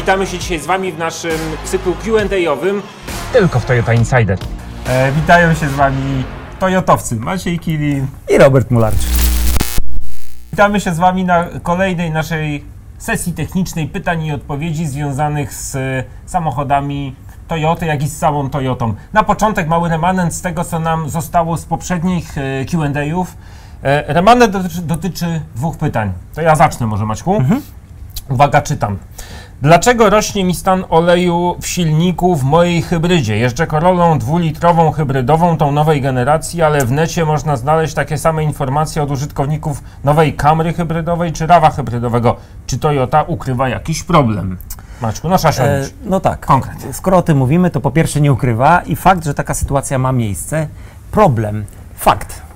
witamy się dzisiaj z Wami w naszym cyklu Q&A-owym tylko w Toyota Insider. E, witają się z Wami Toyotowcy Maciej Kilin i Robert Mularczyk. Witamy się z Wami na kolejnej naszej sesji technicznej pytań i odpowiedzi związanych z samochodami Toyoty, jak i z samą Toyotą. Na początek mały remanent z tego, co nam zostało z poprzednich e, Q&A'ów. E, remanent dotyczy, dotyczy, dwóch pytań. To ja zacznę może, Maćku. Mhm. Uwaga, czytam. Dlaczego rośnie mi stan oleju w silniku w mojej hybrydzie? Jeżdżę Corolą dwulitrową hybrydową tą nowej generacji, ale w necie można znaleźć takie same informacje od użytkowników nowej Camry hybrydowej czy Rawa hybrydowego. Czy Toyota ukrywa jakiś problem? Maczku, no trzeba e, No tak. Konkret. Skoro o tym mówimy, to po pierwsze nie ukrywa i fakt, że taka sytuacja ma miejsce. Problem. Fakt.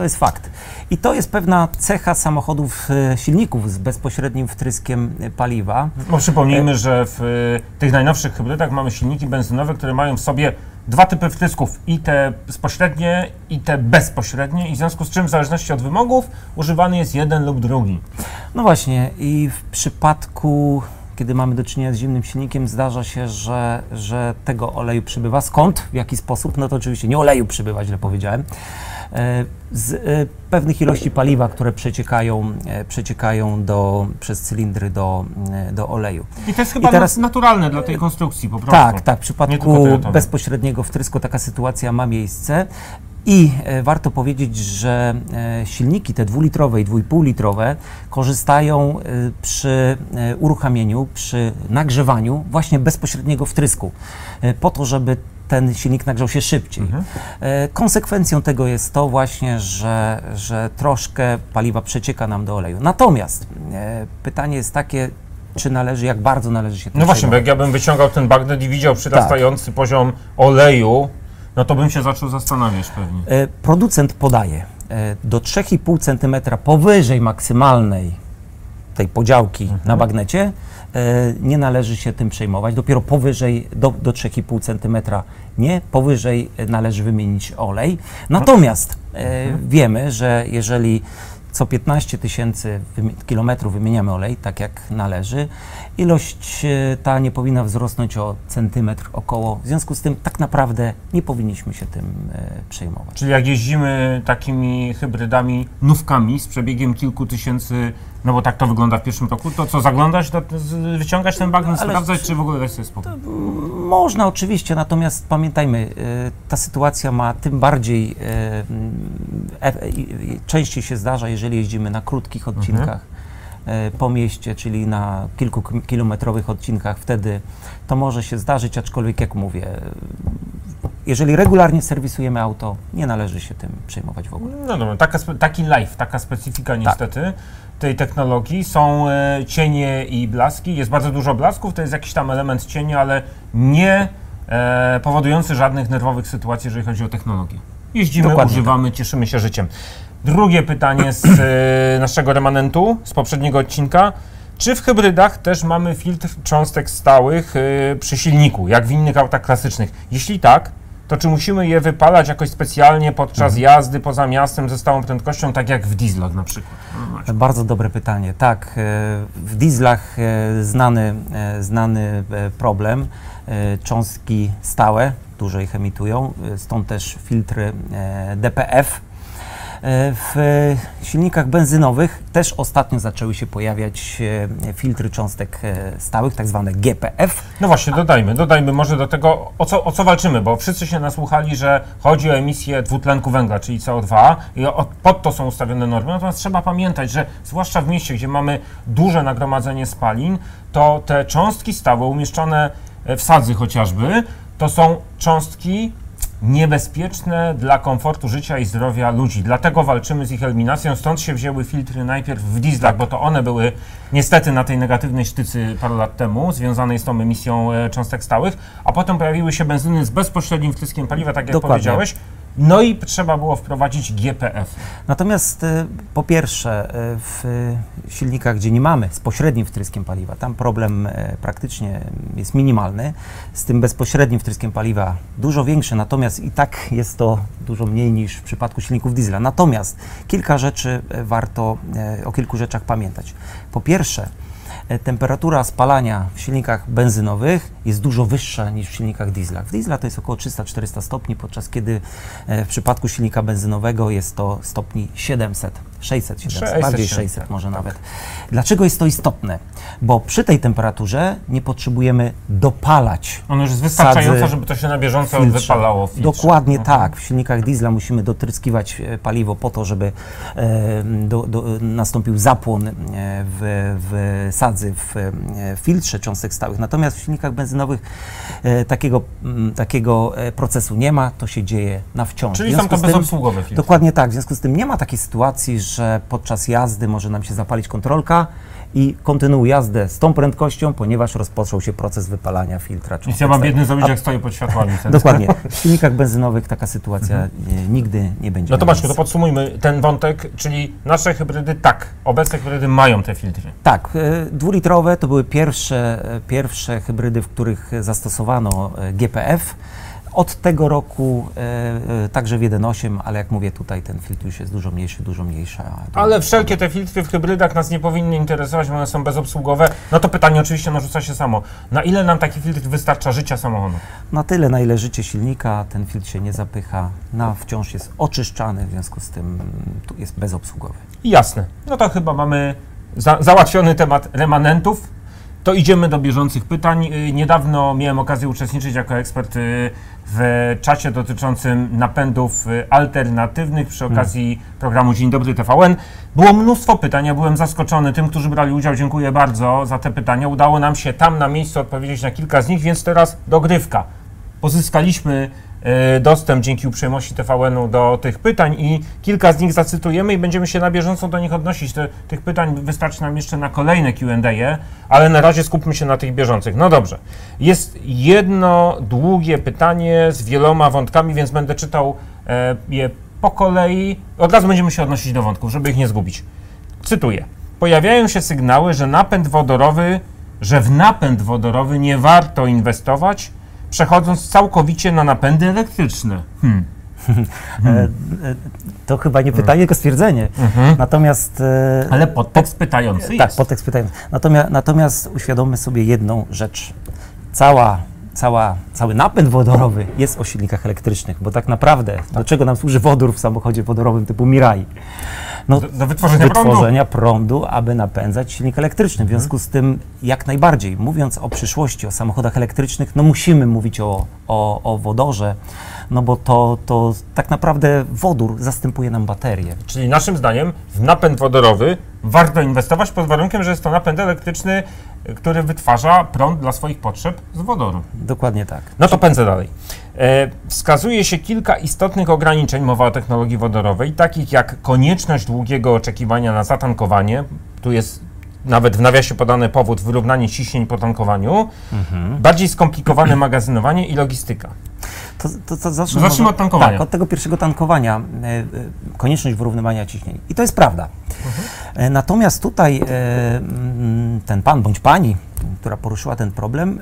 To jest fakt. I to jest pewna cecha samochodów, e, silników z bezpośrednim wtryskiem e, paliwa. No przypomnijmy, że w e, tych najnowszych hybrydach mamy silniki benzynowe, które mają w sobie dwa typy wtrysków, i te bezpośrednie, i te bezpośrednie, i w związku z czym w zależności od wymogów używany jest jeden lub drugi. No właśnie i w przypadku kiedy mamy do czynienia z zimnym silnikiem, zdarza się, że, że tego oleju przybywa. Skąd? W jaki sposób? No to oczywiście nie oleju przybywa, źle powiedziałem. E, z e, pewnych ilości paliwa, które przeciekają, e, przeciekają do, przez cylindry do, do oleju. I to jest chyba I teraz, naturalne dla tej konstrukcji po prostu. Tak, tak. W przypadku bezpośredniego wtrysku taka sytuacja ma miejsce. I warto powiedzieć, że silniki te dwulitrowe i dwójpół litrowe korzystają przy uruchamieniu, przy nagrzewaniu właśnie bezpośredniego wtrysku, po to, żeby ten silnik nagrzał się szybciej. Mhm. E, konsekwencją tego jest to właśnie, że, że troszkę paliwa przecieka nam do oleju. Natomiast e, pytanie jest takie, czy należy, jak bardzo należy się No właśnie, bo jak ja bym wyciągał ten bagnet i widział przyrastający tak. poziom oleju, no to bym się zaczął zastanawiać pewnie. E, producent podaje do 3,5 cm powyżej maksymalnej tej podziałki mhm. na bagnecie nie należy się tym przejmować. Dopiero powyżej, do, do 3,5 cm nie, powyżej należy wymienić olej. Natomiast e, wiemy, że jeżeli co 15 tysięcy kilometrów wymieniamy olej, tak jak należy. Ilość e, ta nie powinna wzrosnąć o centymetr około. W związku z tym tak naprawdę nie powinniśmy się tym przejmować. Czyli jak jeździmy takimi hybrydami, nówkami z przebiegiem kilku tysięcy no bo tak to wygląda w pierwszym roku. To co, zaglądać, to, wyciągać ten bagno, sprawdzać, czy w ogóle dać sobie spokój? Można oczywiście, natomiast pamiętajmy, y, ta sytuacja ma tym bardziej, y, e, częściej się zdarza, jeżeli jeździmy na krótkich mhm. odcinkach. Mhm. po mieście, czyli na kilkukilometrowych odcinkach, wtedy to może się zdarzyć, aczkolwiek jak mówię, jeżeli regularnie serwisujemy auto, nie należy się tym przejmować w ogóle. No dobra, taka, taki life, taka specyfika tak. niestety. Tak tej technologii. Są e, cienie i blaski. Jest bardzo dużo blasków, to jest jakiś tam element cienia, ale nie e, powodujący żadnych nerwowych sytuacji, jeżeli chodzi o technologię. Jeździmy, Dokładnie używamy, tak. cieszymy się życiem. Drugie pytanie z e, naszego remanentu, z poprzedniego odcinka. Czy w hybrydach też mamy filtr cząstek stałych e, przy silniku, jak w innych autach klasycznych? Jeśli tak, to czy musimy je wypalać jakoś specjalnie podczas mhm. jazdy poza miastem ze stałą prędkością, tak jak w dieslach na przykład? No, Bardzo dobre pytanie. Tak, e, w dieslach e, znany, e, znany problem, cząstki stałe, dużo ich emitują, stąd też filtry DPF, E, w silnikach benzynowych też ostatnio zaczęły się pojawiać e, filtry cząstek e, stałych, tak zwane GPF. No właśnie, dodajmy, dodajmy może do tego, o co, o co walczymy, bo wszyscy się nasłuchali, że chodzi o emisję dwutlenku węgla, czyli CO2 i pod to są ustawione normy, natomiast trzeba pamiętać, że zwłaszcza w mieście, gdzie mamy duże nagromadzenie spalin, to te cząstki stałe umieszczone w sadzy chociażby, to są cząstki niebezpieczne dla komfortu życia i zdrowia ludzi. Dlatego walczymy z ich eliminacją. Stąd się wzięły filtry najpierw w dieslach, bo to one były niestety na tej negatywnej sztycy parę lat temu, związanej z tą emisją e, cząstek stałych, a potem pojawiły się benzyny z bezpośrednim wtryskiem paliwa, tak jak Dokładnie. powiedziałeś. No i trzeba było wprowadzić GPF. Natomiast y, po pierwsze, y, w silnikach, gdzie nie mamy z pośrednim wtryskiem paliwa, tam problem y, praktycznie jest minimalny. Z tym bezpośrednim wtryskiem paliwa dużo większy, natomiast i tak jest to dużo mniej niż w przypadku silników diesla. Natomiast kilka rzeczy warto o kilku rzeczach pamiętać. Po pierwsze, temperatura spalania w silnikach benzynowych jest dużo wyższa niż w silnikach diesla. W diesla to jest około 300-400 stopni, podczas kiedy e, w przypadku silnika benzynowego jest to stopni 700, 600, 700, 600, bardziej 700, 600 może nawet. Dlaczego jest to istotne? Bo przy tej temperaturze nie potrzebujemy dopalać Ono już jest wystarczająco, żeby to się na bieżąco filtrze. wypalało w filtrze. Dokładnie Mhm. tak. W silnikach diesla musimy dotryskiwać e, paliwo po to, żeby e, do, do, nastąpił zapłon e, w, w sadzy, w e, filtrze cząstek stałych. Natomiast w silnikach benzynowych e, takiego, m, takiego procesu nie ma, to się dzieje na wciąż. Czyli W są to bezobsługowe filtry. Dokładnie tak. W związku z tym nie ma takiej sytuacji, że podczas jazdy może nam się zapalić kontrolka i kontynuuj jazdę z tą prędkością, ponieważ rozpoczął się proces wypalania filtra. Cząstek ja mam biedny zrobić, jak stoję pod światłami. Dokładnie. W silnikach benzynowych taka sytuacja e, nigdy nie będzie. No to Maćku, to podsumujmy ten wątek, czyli nasze hybrydy tak, obecne hybrydy mają te filtry. Tak, e, dwulitrowe to były pierwsze, e, pierwsze hybrydy, w których zastosowano GPF. Od tego roku e, e, także w 1.8, ale jak mówię tutaj ten filtr już jest dużo mniejszy, dużo mniejsza. Ale wszelkie te filtry w hybrydach nas nie powinny interesować, bo one są bezobsługowe. No to pytanie oczywiście narzuca się samo. Na ile nam taki filtr wystarcza życia samochodu? Na tyle, na ile życie silnika, ten filtr się nie zapycha, na wciąż jest oczyszczany, w związku z tym mm, tu jest bezobsługowy. Jasne. No to chyba mamy za załatwiony temat remanentów. To idziemy do bieżących pytań. Y, Niedawno miałem okazję uczestniczyć jako ekspert y, w czacie dotyczącym napędów y, alternatywnych przy okazji programu Dzień Dobry TVN. Było mnóstwo pytań, ja byłem zaskoczony tym, którzy brali udział. Dziękuję bardzo za te pytania. Udało nam się tam na miejscu odpowiedzieć na kilka z nich, więc teraz dogrywka. Pozyskaliśmy dostęp dzięki uprzejmości TVN-u do tych pytań i kilka z nich zacytujemy i będziemy się na bieżąco do nich odnosić. Te, tych pytań wystarczy nam jeszcze na kolejne Q&A, ale na razie skupmy się na tych bieżących. No dobrze. Jest jedno długie pytanie z wieloma wątkami, więc będę czytał e, je po kolei. Od razu będziemy się odnosić do wątków, żeby ich nie zgubić. Cytuję. Pojawiają się sygnały, że napęd wodorowy, że w napęd wodorowy nie warto inwestować, przechodząc całkowicie na napędy elektryczne. Hmm. E, e, to chyba nie pytanie, tylko stwierdzenie. Natomiast. e, Ale podtekst pytający Tak, jest. podtekst pytający. Natomiast, natomiast uświadommy sobie jedną rzecz. Cała, cała, cały napęd wodorowy jest o silnikach elektrycznych, bo tak naprawdę do czego nam służy wodór w samochodzie wodorowym typu Mirai? No, Do, do wytworzenia, prądu. wytworzenia prądu, aby napędzać silnik elektryczny. W związku z tym, jak najbardziej, mówiąc o przyszłości, o samochodach elektrycznych, no musimy mówić o, o, o wodorze, no bo to, to tak naprawdę wodór zastępuje nam baterię. Czyli naszym zdaniem w napęd wodorowy warto inwestować pod warunkiem, że jest to napęd elektryczny, który wytwarza prąd dla swoich potrzeb z wodoru. Dokładnie tak. No to pędzę dalej. E, wskazuje się kilka istotnych ograniczeń, mowa o technologii wodorowej, takich jak konieczność długiego oczekiwania na zatankowanie. Tu jest nawet w nawiasie podany powód wyrównanie ciśnień po tankowaniu, bardziej skomplikowane magazynowanie i logistyka. To, to, to Zacznijmy od tankowania. Tak, od tego pierwszego tankowania, e, e, konieczność wyrównywania ciśnień. I to jest prawda. E, natomiast tutaj mm, ten pan bądź pani, która poruszyła ten problem,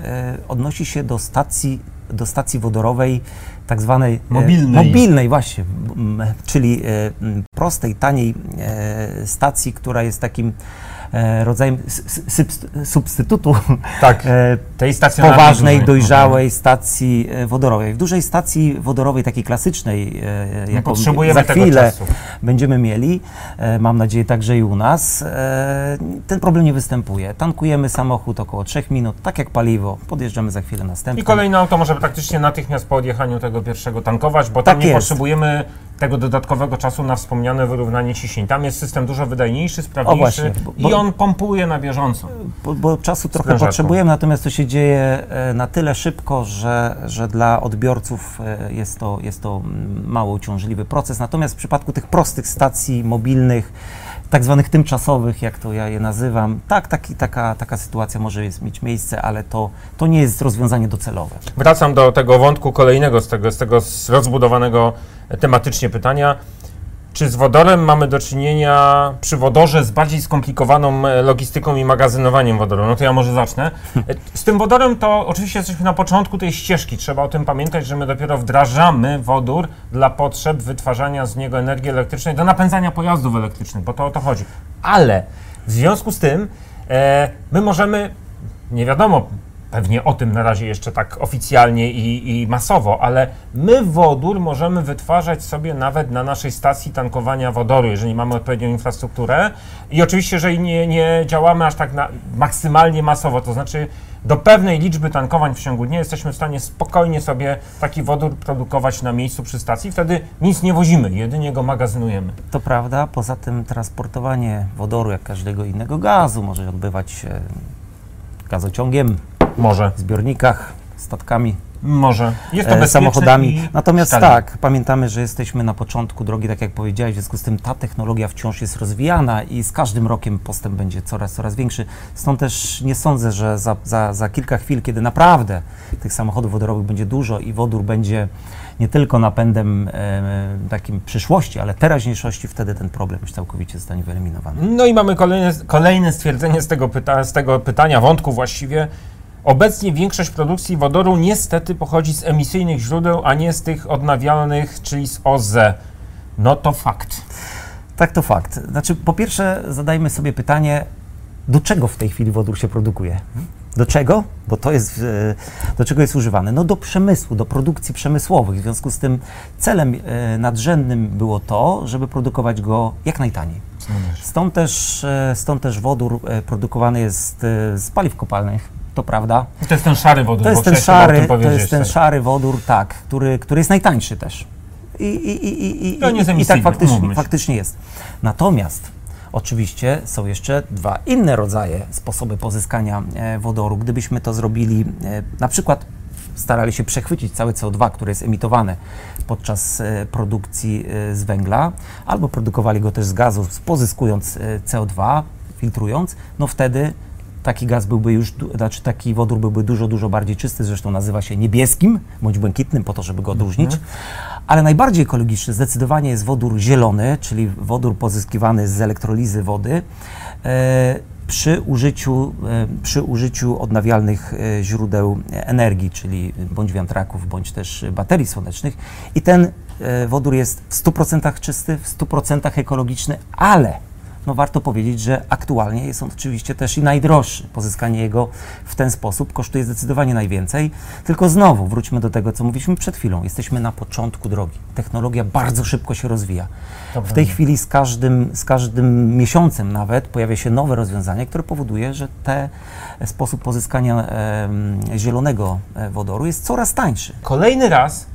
odnosi się do stacji, do stacji wodorowej tak zwanej Mobilnej. mobilnej właśnie, czyli prostej, taniej stacji, która jest takim rodzajem s- subst- substytutu Tak, e, tej poważnej, dużej. dojrzałej stacji e, wodorowej. W dużej stacji wodorowej, takiej klasycznej, e, jaką za chwilę będziemy mieli, e, mam nadzieję także i u nas, e, ten problem nie występuje. Tankujemy samochód około 3 minut, tak jak paliwo, podjeżdżamy za chwilę następny. I kolejne auto może praktycznie natychmiast po odjechaniu tego pierwszego tankować, bo tam Tak nie jest. potrzebujemy tego dodatkowego czasu na wspomniane wyrównanie ciśnień. Tam jest system dużo wydajniejszy, sprawniejszy właśnie, bo- i on pompuje na bieżąco. bo, bo czasu trochę Sprężarką. potrzebujemy, natomiast to się dzieje e, na tyle szybko, że, że dla odbiorców e, jest to, jest to mm, mało uciążliwy proces. Natomiast w przypadku tych prostych stacji mobilnych, tak zwanych tymczasowych, jak to ja je nazywam, tak, taki, taka, taka sytuacja może mieć miejsce, ale to, to nie jest rozwiązanie docelowe. Wracam do tego wątku kolejnego, z tego, z tego rozbudowanego tematycznie pytania. Czy z wodorem mamy do czynienia przy wodorze z bardziej skomplikowaną e, logistyką i magazynowaniem wodoru? No to ja może zacznę. E, Z tym wodorem to oczywiście jesteśmy na początku tej ścieżki. Trzeba o tym pamiętać, że my dopiero wdrażamy wodór dla potrzeb wytwarzania z niego energii elektrycznej do napędzania pojazdów elektrycznych, bo to o to chodzi. Ale w związku z tym E, my możemy, nie wiadomo pewnie o tym na razie jeszcze tak oficjalnie i, i, masowo, ale my wodór możemy wytwarzać sobie nawet na naszej stacji tankowania wodoru, jeżeli mamy odpowiednią infrastrukturę. I oczywiście, jeżeli nie, nie działamy aż tak na, maksymalnie masowo, to znaczy do pewnej liczby tankowań w ciągu dnia jesteśmy w stanie spokojnie sobie taki wodór produkować na miejscu przy stacji. Wtedy nic nie wozimy, jedynie go magazynujemy. To prawda, poza tym transportowanie wodoru, jak każdego innego gazu, może odbywać się gazociągiem, może. w zbiornikach, statkami, Może. Jest to e, bezpieczne samochodami. Natomiast szczelne. tak, pamiętamy, że jesteśmy na początku drogi, tak jak powiedziałeś, w związku z tym ta technologia wciąż jest rozwijana i z każdym rokiem postęp będzie coraz, coraz większy. Stąd też nie sądzę, że za, za, za kilka chwil, kiedy naprawdę tych samochodów wodorowych będzie dużo i wodór będzie nie tylko napędem e, takim przyszłości, ale teraźniejszości, wtedy ten problem już całkowicie zostanie wyeliminowany. No i mamy kolejne, kolejne stwierdzenie z tego, pyta, z tego pytania, wątku właściwie. Obecnie większość produkcji wodoru niestety pochodzi z emisyjnych źródeł, a nie z tych odnawialnych, czyli z OZE. No to fakt. Tak, to fakt. Znaczy, po pierwsze, zadajmy sobie pytanie, do czego w tej chwili wodór się produkuje? Do czego? Bo to jest, e, do czego jest używany? No do przemysłu, do produkcji przemysłowych. W związku z tym celem e, nadrzędnym było to, żeby produkować go jak najtaniej. Stąd też, e, stąd też wodór produkowany jest z paliw kopalnych, to prawda. To jest ten szary wodór. To jest ten szary, to jest ten też. szary wodór, tak, który, który jest najtańszy też. I, i, i, i, i, i, tak faktycznie, faktycznie jest. Natomiast oczywiście są jeszcze dwa inne rodzaje sposoby pozyskania e, wodoru. Gdybyśmy to zrobili, e, na przykład starali się przechwycić całe CO2, które jest emitowane podczas e, produkcji z węgla, albo produkowali go też z gazu, pozyskując e, CO2, filtrując, no wtedy taki gaz byłby już, znaczy taki wodór byłby dużo, dużo bardziej czysty, zresztą nazywa się niebieskim bądź błękitnym, po to, żeby go odróżnić. Ale najbardziej ekologiczny zdecydowanie jest wodór zielony, czyli wodór pozyskiwany z elektrolizy wody. E, przy użyciu, e, przy użyciu odnawialnych e, źródeł energii, czyli bądź wiatraków, bądź też baterii słonecznych. I ten wodór jest w 100% czysty, w 100% ekologiczny, ale no warto powiedzieć, że aktualnie jest on oczywiście też i najdroższy. Pozyskanie jego w ten sposób kosztuje zdecydowanie najwięcej. Tylko znowu wróćmy do tego, co mówiliśmy przed chwilą. Jesteśmy na początku drogi. Technologia bardzo szybko się rozwija. W tej chwili z każdym, z każdym miesiącem nawet pojawia się nowe rozwiązanie, które powoduje, że te sposób pozyskania em, zielonego e, wodoru jest coraz tańszy. Kolejny raz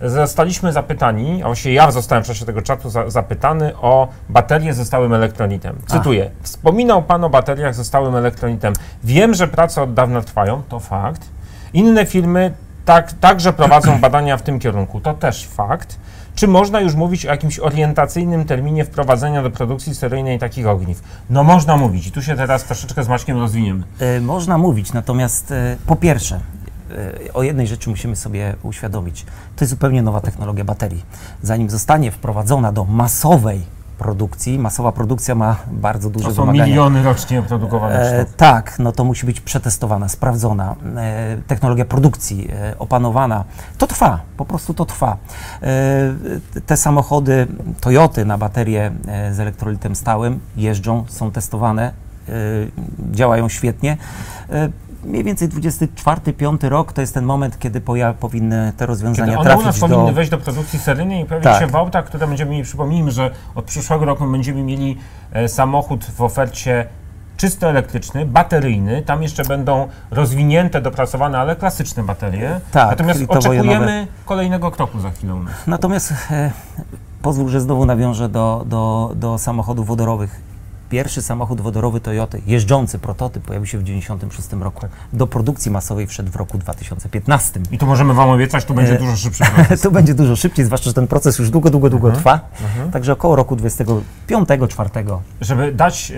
zostaliśmy zapytani, a właściwie ja zostałem w czasie tego czatu za, zapytany o baterie ze stałym elektronitem. Cytuję. Wspominał Pan o bateriach ze stałym elektronitem. Wiem, że prace od dawna trwają, to fakt. Inne firmy tak, także prowadzą badania w tym kierunku, to też fakt. Czy można już mówić o jakimś orientacyjnym terminie wprowadzenia do produkcji seryjnej takich ogniw? No można mówić i tu się teraz troszeczkę z Maćkiem rozwiniemy. E, Można mówić, natomiast e, po pierwsze, o jednej rzeczy musimy sobie uświadomić. To jest zupełnie nowa technologia baterii. Zanim zostanie wprowadzona do masowej produkcji, masowa produkcja ma bardzo duże To są wymagania. miliony rocznie produkowane E, tak, no to musi być przetestowana, sprawdzona, e, technologia produkcji e, opanowana. To trwa, po prostu to trwa. E, te samochody Toyoty na baterie e, z elektrolitem stałym jeżdżą, są testowane, e, działają świetnie. Mniej więcej 24-5 rok to jest ten moment, kiedy poja- powinny te rozwiązania Kiedy one u nas trafić powinny do... wejść do produkcji seryjnej i pojawić Tak. się w autach, które będziemy mieli, przypomnijmy, że od przyszłego roku będziemy mieli e, samochód w ofercie czysto elektryczny, bateryjny, tam jeszcze będą rozwinięte, dopracowane, ale klasyczne baterie. Tak, Natomiast oczekujemy kolejnego kroku za chwilę. Natomiast e, pozwól, że znowu nawiążę do, do, do samochodów wodorowych. Pierwszy samochód wodorowy Toyoty, jeżdżący prototyp, pojawił się w 1996 roku. Do produkcji masowej wszedł w roku 2015. I tu możemy Wam obiecać, tu będzie E, dużo szybszy proces. to będzie dużo szybciej, zwłaszcza, że ten proces już długo, długo, długo trwa. Także około roku 25-4. Żeby dać e,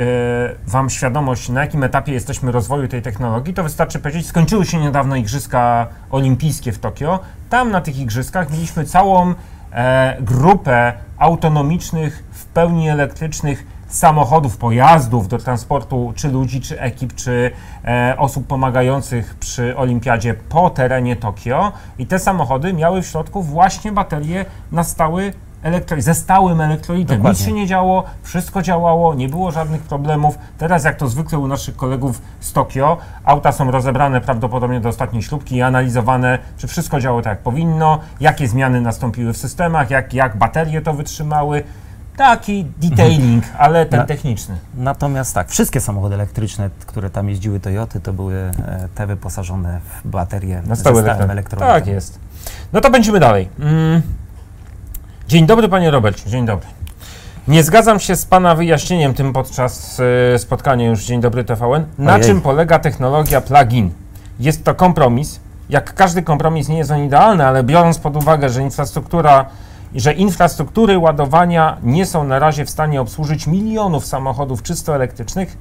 Wam świadomość, na jakim etapie jesteśmy rozwoju tej technologii, to wystarczy powiedzieć, skończyły się niedawno Igrzyska Olimpijskie w Tokio. Tam na tych Igrzyskach mieliśmy całą e, grupę autonomicznych, w pełni elektrycznych samochodów, pojazdów do transportu czy ludzi, czy ekip, czy e, osób pomagających przy olimpiadzie po terenie Tokio. I te samochody miały w środku właśnie baterie na stały elektro- ze stałym elektrolitem. Dokładnie. Nic się nie działo, wszystko działało, nie było żadnych problemów. Teraz, jak to zwykle u naszych kolegów z Tokio, auta są rozebrane prawdopodobnie do ostatniej śrubki i analizowane, czy wszystko działo tak jak powinno, jakie zmiany nastąpiły w systemach, jak, jak baterie to wytrzymały. Taki detailing, ale ten Na- techniczny. Natomiast tak, wszystkie samochody elektryczne, które tam jeździły Toyoty, to były e, te wyposażone w baterie Na stałe elektrolitem. Tak jest. No to będziemy dalej. Mm. Dzień dobry, panie Robercie. Dzień dobry. Nie zgadzam się z pana wyjaśnieniem tym podczas e, spotkania już Dzień dobry TVN. Na Ojej. czym polega technologia plug-in? Jest to kompromis. Jak każdy kompromis nie jest on idealny, ale biorąc pod uwagę, że infrastruktura że infrastruktury ładowania nie są na razie w stanie obsłużyć milionów samochodów czysto elektrycznych,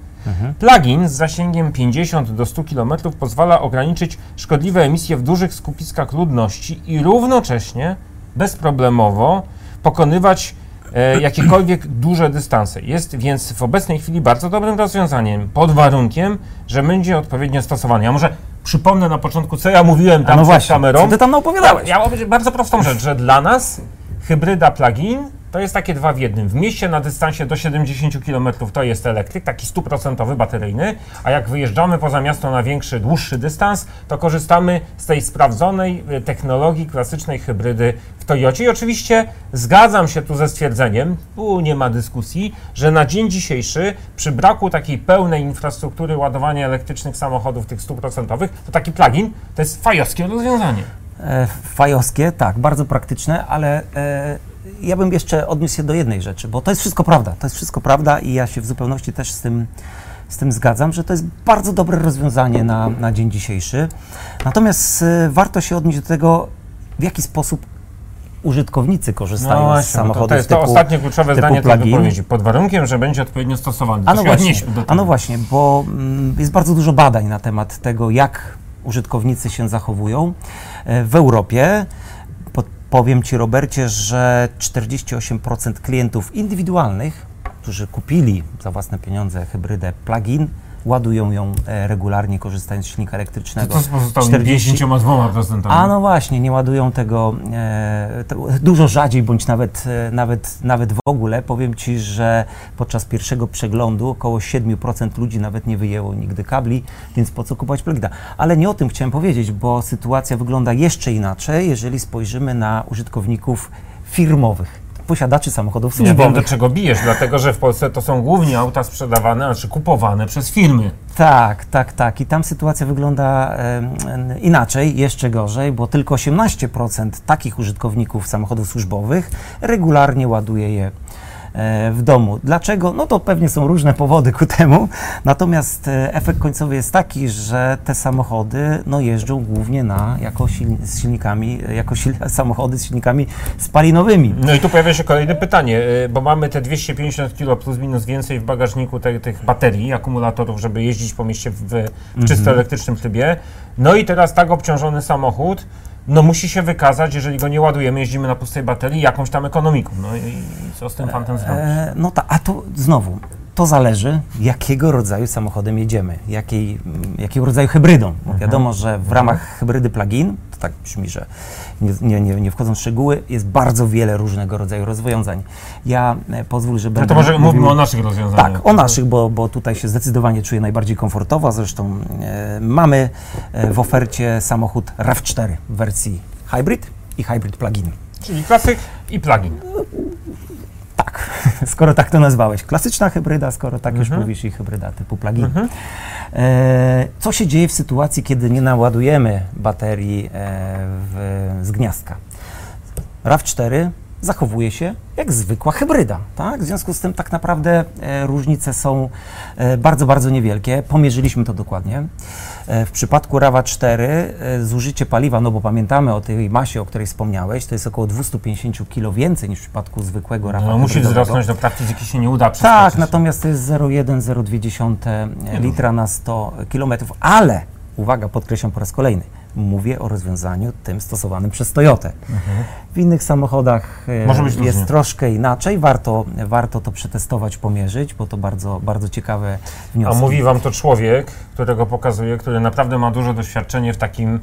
plug-in z zasięgiem 50 do 100 km pozwala ograniczyć szkodliwe emisje w dużych skupiskach ludności i równocześnie bezproblemowo pokonywać e, jakiekolwiek duże dystanse. Jest więc w obecnej chwili bardzo dobrym rozwiązaniem, pod warunkiem, że będzie odpowiednio stosowany. Ja może przypomnę na początku, co ja mówiłem A tam no przed właśnie, kamerą. co ty tam opowiadałeś? Ja mówię bardzo prostą rzecz, że dla nas hybryda plug-in to jest takie dwa w jednym. W mieście na dystansie do 70 km to jest elektryk, taki stuprocentowy, bateryjny, a jak wyjeżdżamy poza miasto na większy, dłuższy dystans, to korzystamy z tej sprawdzonej y, technologii klasycznej hybrydy w Toyocie. I oczywiście zgadzam się tu ze stwierdzeniem, tu nie ma dyskusji, że na dzień dzisiejszy przy braku takiej pełnej infrastruktury ładowania elektrycznych samochodów, tych stuprocentowych, to taki plug-in to jest fajowskie rozwiązanie. E, fajowskie, tak, bardzo praktyczne, ale e, ja bym jeszcze odniósł się do jednej rzeczy, bo to jest wszystko prawda, to jest wszystko prawda i ja się w zupełności też z tym, z tym zgadzam, że to jest bardzo dobre rozwiązanie na, na dzień dzisiejszy. Natomiast e, warto się odnieść do tego, w jaki sposób użytkownicy korzystają z no to, samochodów to jest typu, to ostatnie kluczowe zdanie tej wypowiedzi. Pod warunkiem, że będzie odpowiednio stosowany. To A no, właśnie, a tego. no właśnie, bo mm, jest bardzo dużo badań na temat tego, jak użytkownicy się zachowują. E, W Europie. Po- powiem Ci, Robercie, że 48% klientów indywidualnych, którzy kupili za własne pieniądze hybrydę plug-in, ładują ją e, regularnie, korzystając z silnika elektrycznego. To z pozostałymi 52%. A no właśnie, nie ładują tego e, dużo rzadziej, bądź nawet, e, nawet, nawet w ogóle. Powiem Ci, że podczas pierwszego przeglądu około 7% ludzi nawet nie wyjęło nigdy kabli, więc po co kupować plugina? Ale nie o tym chciałem powiedzieć, bo sytuacja wygląda jeszcze inaczej, jeżeli spojrzymy na użytkowników firmowych, posiadaczy samochodów Ja wiem, do służbowych. czego bijesz, dlatego że w Polsce to są głównie auta sprzedawane, znaczy kupowane przez firmy. Tak, tak, tak. I tam sytuacja wygląda em, inaczej, jeszcze gorzej, bo tylko 18% takich użytkowników samochodów służbowych regularnie ładuje je e, w domu. Dlaczego? No to pewnie są różne powody ku temu, natomiast e, efekt końcowy jest taki, że te samochody no, jeżdżą głównie na, jako silni, z silnikami, jako sil, samochody z silnikami spalinowymi. No i tu pojawia się kolejne pytanie, bo mamy te 250 kg plus minus więcej w bagażniku te, tych baterii, akumulatorów, żeby jeździć po mieście w, w czysto elektrycznym trybie. No i teraz tak obciążony samochód, no musi się wykazać, jeżeli go nie ładujemy, jeździmy na pustej baterii, jakąś tam ekonomiką. No i, i co z tym fantem zrobić? E, no tak, a to znowu, to zależy, jakiego rodzaju samochodem jedziemy, jakiej, jakiego rodzaju hybrydą. Mhm. wiadomo, że w ramach hybrydy plug-in, to tak brzmi, że nie, nie, nie, wchodząc w szczegóły, jest bardzo wiele różnego rodzaju rozwiązań. Ja e, pozwól, że No to może mówił- mówmy o naszych rozwiązaniach. tak, o naszych, bo, bo tutaj się zdecydowanie czuję najbardziej komfortowo. Zresztą e, mamy w ofercie samochód RAV4 w wersji hybrid i hybrid plug-in. Czyli klasyk i plugin. Tak, skoro tak to nazwałeś. Klasyczna hybryda, skoro tak Mhm. już mówisz, i hybryda typu plug-in. E, co się dzieje w sytuacji, kiedy nie naładujemy baterii e, w, z gniazdka? RAV4 zachowuje się jak zwykła hybryda. Tak? W związku z tym tak naprawdę e, różnice są e, bardzo, bardzo niewielkie. Pomierzyliśmy to dokładnie. E, w przypadku RAVA 4 e, zużycie paliwa, no bo pamiętamy o tej masie, o której wspomniałeś, to jest około 250 kg więcej niż w przypadku zwykłego RAVA No, musi wzrosnąć do praw fizyki się nie uda Tak, natomiast to jest 0,1-0,2 litra na 100 km, ale uwaga, podkreślam po raz kolejny, mówię o rozwiązaniu tym stosowanym przez Toyotę. W innych samochodach e, Mhm. Może być jest różnie. troszkę inaczej, warto, warto to przetestować, pomierzyć, bo to bardzo, bardzo ciekawe A wnioski. mówi wam to człowiek, którego pokazuje, który naprawdę ma duże doświadczenie w takim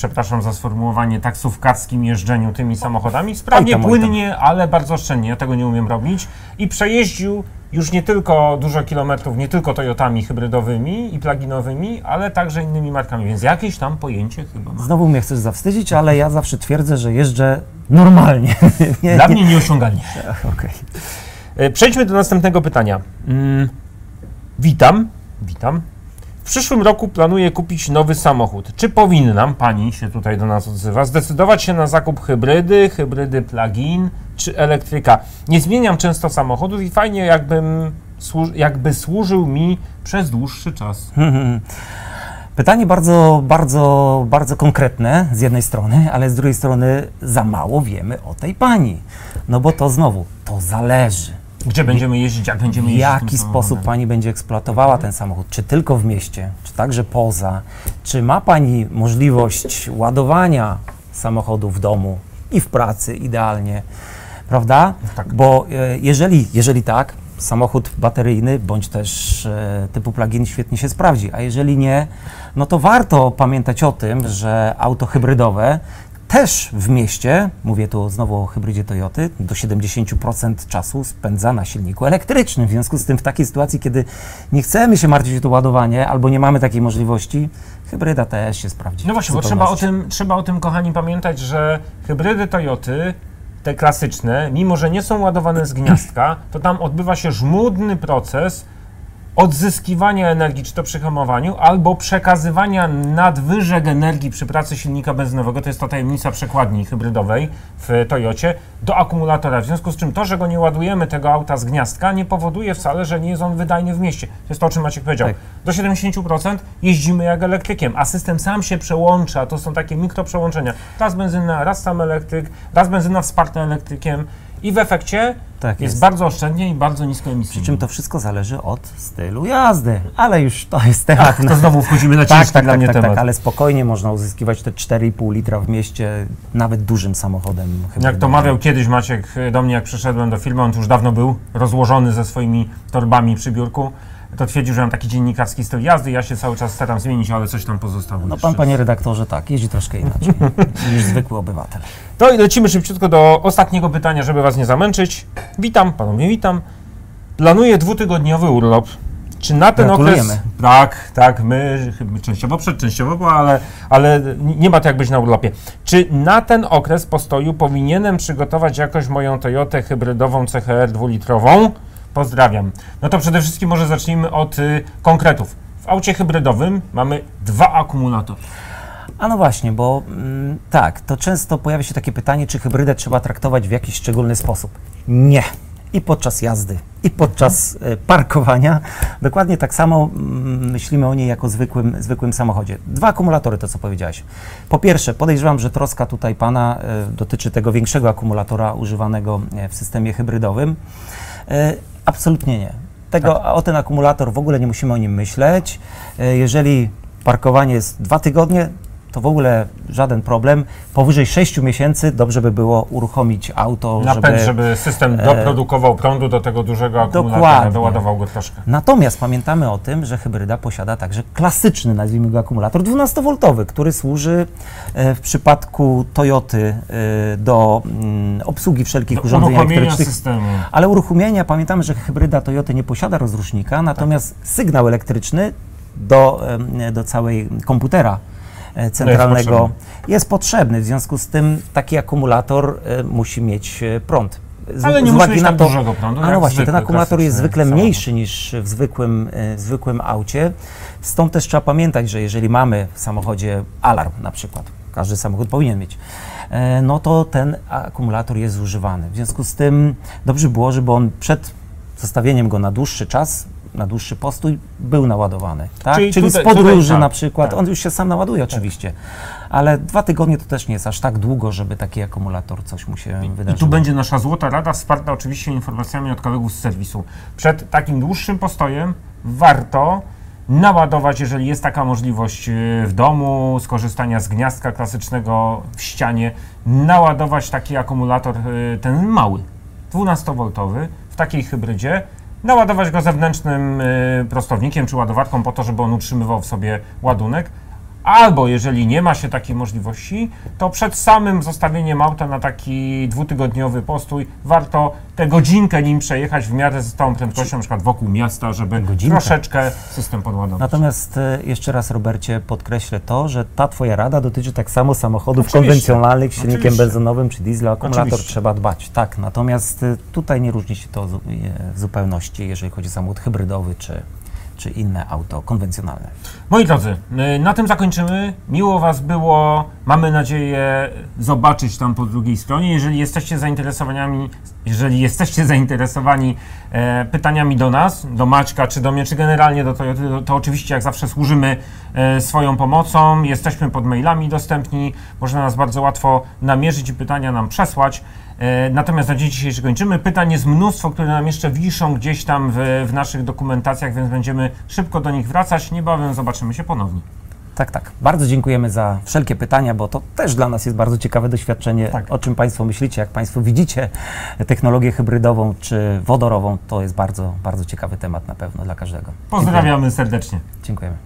przepraszam za sformułowanie, taksówkarskim jeżdżeniu tymi samochodami. Sprawnie, Oj tam, oj tam. płynnie, ale bardzo oszczędnie. Ja tego nie umiem robić. I przejeździł już nie tylko dużo kilometrów, nie tylko Toyotami hybrydowymi i pluginowymi, ale także innymi markami, więc jakieś tam pojęcie chyba ma. Znowu mnie chcesz zawstydzić, ale ja zawsze twierdzę, że jeżdżę normalnie. nie, Dla nie- mnie nieosiągalnie. Okej. E, Przejdźmy do następnego pytania. Mm, witam, witam. W przyszłym roku planuję kupić nowy samochód. Czy powinnam, pani się tutaj do nas odzywa, zdecydować się na zakup hybrydy, hybrydy plug-in czy elektryka? Nie zmieniam często samochodów i fajnie jakbym, jakby służył mi przez dłuższy czas. Pytanie bardzo, bardzo, bardzo konkretne z jednej strony, ale z drugiej strony za mało wiemy o tej pani. No bo to znowu, to zależy. Gdzie będziemy jeździć, jak będziemy W jeździć tym jaki samochodem? sposób pani będzie eksploatowała ten samochód? Czy tylko w mieście, czy także poza? Czy ma pani możliwość ładowania samochodu w domu i w pracy idealnie? Prawda? Tak. Bo e, jeżeli, jeżeli tak, samochód bateryjny bądź też e, typu plug-in świetnie się sprawdzi, a jeżeli nie, no to warto pamiętać o tym, że auto hybrydowe też w mieście, mówię tu znowu o hybrydzie Toyoty, do 70% czasu spędza na silniku elektrycznym. W związku z tym w takiej sytuacji, kiedy nie chcemy się martwić o to ładowanie albo nie mamy takiej możliwości, hybryda też się sprawdzi. No właśnie, bo trzeba o, tym, trzeba o tym, kochani, pamiętać, że hybrydy Toyoty, te klasyczne, mimo że nie są ładowane z gniazdka, to tam odbywa się żmudny proces odzyskiwania energii, czy to przy hamowaniu, albo przekazywania nadwyżek energii przy pracy silnika benzynowego, to jest ta tajemnica przekładni hybrydowej w Toyocie, do akumulatora. W związku z czym to, że go nie ładujemy tego auta z gniazdka, nie powoduje wcale, że nie jest on wydajny w mieście. To jest to, o czym Maciek powiedział. Tak. Do 70% jeździmy jak elektrykiem, a system sam się przełącza. To są takie mikroprzełączenia. Raz benzyna, raz sam elektryk, raz benzyna wsparta elektrykiem i w efekcie Tak jest, jest. bardzo oszczędnie i bardzo niskoemisyjnie. Przy czym to wszystko zależy od stylu jazdy, ale już to jest temat To znowu wchodzimy na Tak, ciężki tak, dla tak, mnie tak, temat. tak, ale spokojnie można uzyskiwać te 4,5 litra w mieście, nawet dużym samochodem. Jak hybrydowym. to mawiał kiedyś Maciek y, do mnie, jak przyszedłem do firmy, on już dawno był rozłożony ze swoimi torbami przy biurku, to twierdził, że mam taki dziennikarski styl jazdy, ja się cały czas staram zmienić, ale coś tam pozostało No pan, panie redaktorze, tak, jeździ troszkę inaczej niż zwykły obywatel. To i lecimy szybciutko do ostatniego pytania, żeby Was nie zamęczyć. Witam, panowie, witam. Planuję dwutygodniowy urlop. Czy na ten okres... Tak, tak, my chyba częściowo, przedczęściowo, bo ale, ale nie ma to jak być na urlopie. Czy na ten okres postoju powinienem przygotować jakoś moją Toyotę hybrydową CHR dwulitrową? Pozdrawiam. No to przede wszystkim może zacznijmy od y, konkretów. W aucie hybrydowym mamy dwa akumulatory. A no właśnie, bo mm, tak, to często pojawia się takie pytanie, czy hybrydę trzeba traktować w jakiś szczególny sposób. Nie. I podczas jazdy, i podczas e, parkowania. Dokładnie tak samo mm, myślimy o niej jako zwykłym, zwykłym samochodzie. Dwa akumulatory, to co powiedziałeś. Po pierwsze, podejrzewam, że troska tutaj Pana e, dotyczy tego większego akumulatora używanego e, w systemie hybrydowym. Absolutnie nie. Tego, O ten akumulator w ogóle nie musimy o nim myśleć. E, Jeżeli parkowanie jest dwa tygodnie, to w ogóle żaden problem. Powyżej 6 miesięcy dobrze by było uruchomić auto, Napęd, żeby... żeby, system doprodukował prądu do tego dużego akumulatora, Dokładnie. doładował go troszkę. Natomiast pamiętamy o tym, że hybryda posiada także klasyczny, nazwijmy go akumulator 12V, który służy e, w przypadku Toyoty e, do mm, obsługi wszelkich Do urządzeń elektrycznych. systemu. Ale uruchomienia, pamiętamy, że hybryda Toyoty nie posiada rozrusznika, natomiast sygnał elektryczny do, do całej komputera e, centralnego potrzebny. jest potrzebny. W związku z tym taki akumulator e, musi mieć e, prąd. Z, Ale nie z musi uwagi mieć na tak to, dużego prądu, A no właśnie, ten zwykły, akumulator jest zwykle samochód. mniejszy niż w zwykłym, w zwykłym aucie. Stąd też trzeba pamiętać, że jeżeli mamy w samochodzie alarm na przykład, każdy samochód powinien mieć, no to ten akumulator jest zużywany. W związku z tym dobrze było, żeby on przed zostawieniem go na dłuższy czas, na dłuższy postój był naładowany. Tak? Czyli Czyli, tutaj- z podróży tutaj tak, na przykład, tak. on już się sam naładuje oczywiście, ale dwa tygodnie to też nie jest aż tak długo, żeby taki akumulator coś mu się I wydarzyło. tu będzie nasza złota rada, wsparta oczywiście informacjami od kolegów z serwisu. Przed takim dłuższym postojem warto naładować, jeżeli jest taka możliwość yy, w domu, skorzystania z gniazdka klasycznego w ścianie, naładować taki akumulator, yy, ten mały, 12V, w takiej hybrydzie, naładować go zewnętrznym yy, prostownikiem czy ładowarką po to, żeby on utrzymywał w sobie ładunek, Albo jeżeli nie ma się takiej możliwości, to przed samym zostawieniem auta na taki dwutygodniowy postój warto tę godzinkę nim przejechać w miarę z tą prędkością, na przykład wokół miasta, żeby Godzinkę? troszeczkę system podładować. Natomiast e, jeszcze raz, Robercie, podkreślę to, że ta Twoja rada dotyczy tak samo samochodów Oczywiście. konwencjonalnych z silnikiem Oczywiście. benzynowym czy diesla. Akumulator Oczywiście. trzeba dbać. Tak, natomiast e, tutaj nie różni się to zu- e, w zupełności, jeżeli chodzi o samochód hybrydowy czy, czy inne auto konwencjonalne. Moi drodzy, y, na tym zakończymy. Miło Was było. Mamy nadzieję zobaczyć tam po drugiej stronie. Jeżeli jesteście zainteresowani, jeżeli jesteście zainteresowani e, pytaniami do nas, do Maćka czy do mnie, czy generalnie do Toyoty, to, to oczywiście jak zawsze służymy e, swoją pomocą. Jesteśmy pod mailami dostępni. Można nas bardzo łatwo namierzyć i pytania nam przesłać. E, Natomiast na dzień dzisiejszy kończymy. Pytań jest mnóstwo, które nam jeszcze wiszą gdzieś tam w, w naszych dokumentacjach, więc będziemy szybko do nich wracać. Niebawem zobaczymy się ponownie. Tak, tak. Bardzo dziękujemy za wszelkie pytania, bo to też dla nas jest bardzo ciekawe doświadczenie, Tak. o czym Państwo myślicie, jak Państwo widzicie technologię hybrydową czy wodorową. To jest bardzo, bardzo ciekawy temat na pewno dla każdego. Pozdrawiamy serdecznie. Dziękujemy.